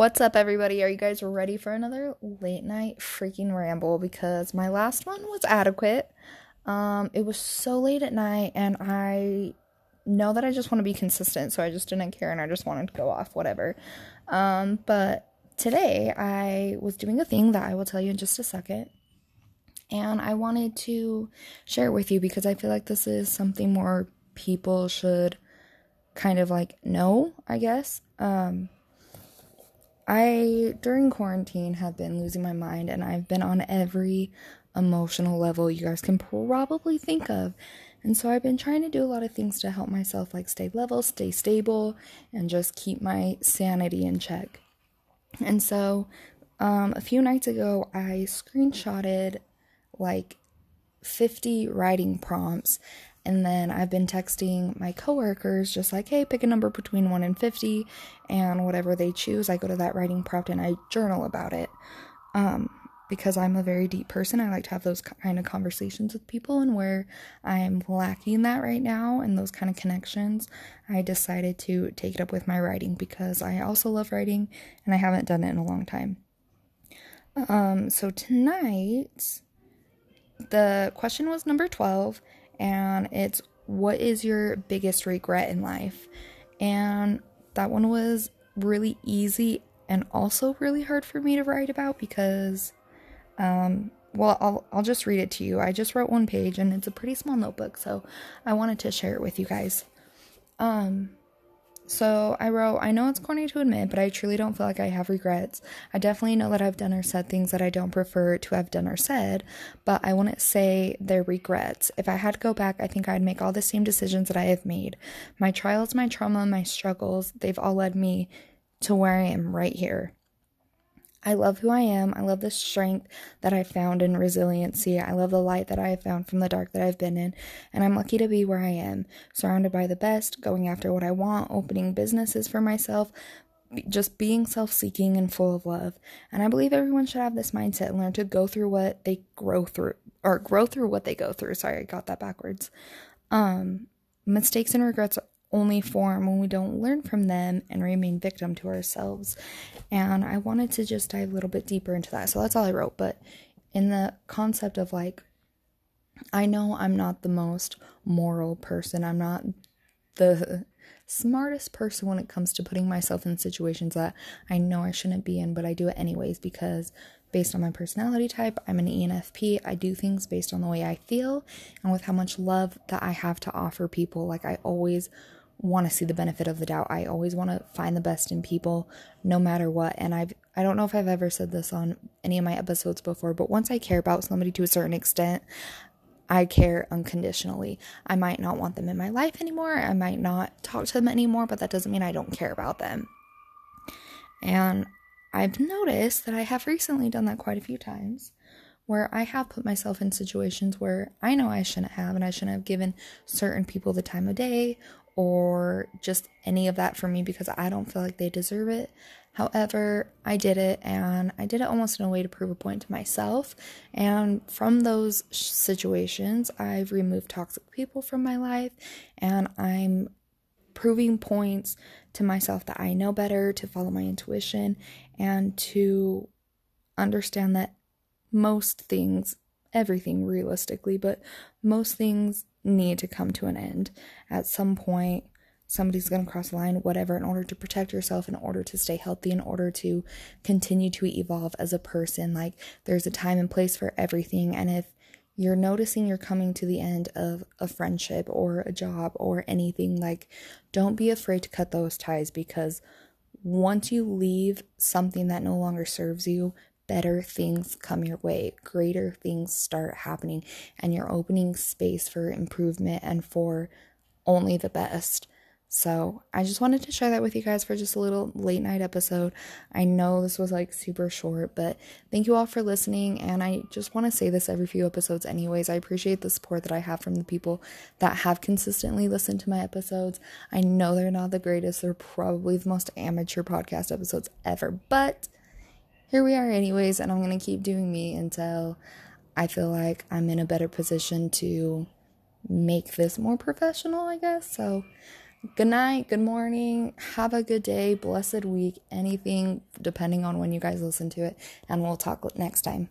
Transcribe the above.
What's up, everybody? Are you guys ready for another late night freaking ramble? Because my last one was adequate. Um, it was so late at night, and I know that I just want to be consistent, so I just didn't care and I just wanted to go off, whatever. Um, but today I was doing a thing that I will tell you in just a second. And I wanted to share it with you because I feel like this is something more people should kind of like know, I guess. Um, I, during quarantine, have been losing my mind and I've been on every emotional level you guys can probably think of. And so I've been trying to do a lot of things to help myself, like stay level, stay stable, and just keep my sanity in check. And so um, a few nights ago, I screenshotted like 50 writing prompts. And then I've been texting my coworkers, just like, hey, pick a number between 1 and 50, and whatever they choose, I go to that writing prompt and I journal about it. Um, because I'm a very deep person, I like to have those kind of conversations with people, and where I'm lacking that right now and those kind of connections, I decided to take it up with my writing because I also love writing and I haven't done it in a long time. Um, so tonight, the question was number 12, and it's what is your biggest regret in life? And that one was really easy and also really hard for me to write about because um, well, I'll I'll just read it to you. I just wrote one page and it's a pretty small notebook, so I wanted to share it with you guys. Um so I wrote, I know it's corny to admit, but I truly don't feel like I have regrets. I definitely know that I've done or said things that I don't prefer to have done or said, but I wouldn't say they're regrets. If I had to go back, I think I'd make all the same decisions that I have made. My trials, my trauma, my struggles, they've all led me to where I am right here. I love who I am. I love the strength that I found in resiliency. I love the light that I have found from the dark that I've been in. And I'm lucky to be where I am, surrounded by the best, going after what I want, opening businesses for myself, just being self seeking and full of love. And I believe everyone should have this mindset and learn to go through what they grow through, or grow through what they go through. Sorry, I got that backwards. Um, mistakes and regrets only form when we don't learn from them and remain victim to ourselves. And I wanted to just dive a little bit deeper into that. So that's all I wrote. But in the concept of like, I know I'm not the most moral person, I'm not the smartest person when it comes to putting myself in situations that I know I shouldn't be in, but I do it anyways because based on my personality type, I'm an ENFP. I do things based on the way I feel and with how much love that I have to offer people. Like I always want to see the benefit of the doubt. I always want to find the best in people no matter what. And I've I don't know if I've ever said this on any of my episodes before, but once I care about somebody to a certain extent, I care unconditionally. I might not want them in my life anymore. I might not talk to them anymore, but that doesn't mean I don't care about them. And I've noticed that I have recently done that quite a few times where I have put myself in situations where I know I shouldn't have and I shouldn't have given certain people the time of day or just any of that for me because I don't feel like they deserve it. However, I did it and I did it almost in a way to prove a point to myself. And from those situations, I've removed toxic people from my life and I'm proving points to myself that I know better, to follow my intuition, and to understand that most things, everything realistically, but most things need to come to an end. At some point, somebody's going to cross the line, whatever, in order to protect yourself, in order to stay healthy, in order to continue to evolve as a person. Like, there's a time and place for everything. And if you're noticing you're coming to the end of a friendship or a job or anything, like, don't be afraid to cut those ties because once you leave something that no longer serves you, better things come your way, greater things start happening, and you're opening space for improvement and for only the best. So, I just wanted to share that with you guys for just a little late night episode. I know this was like super short, but thank you all for listening. And I just want to say this every few episodes, anyways. I appreciate the support that I have from the people that have consistently listened to my episodes. I know they're not the greatest, they're probably the most amateur podcast episodes ever, but here we are, anyways, and I'm gonna keep doing me until I feel like I'm in a better position to make this more professional, I guess. So, good night, good morning, have a good day, blessed week, anything depending on when you guys listen to it. And we'll talk next time.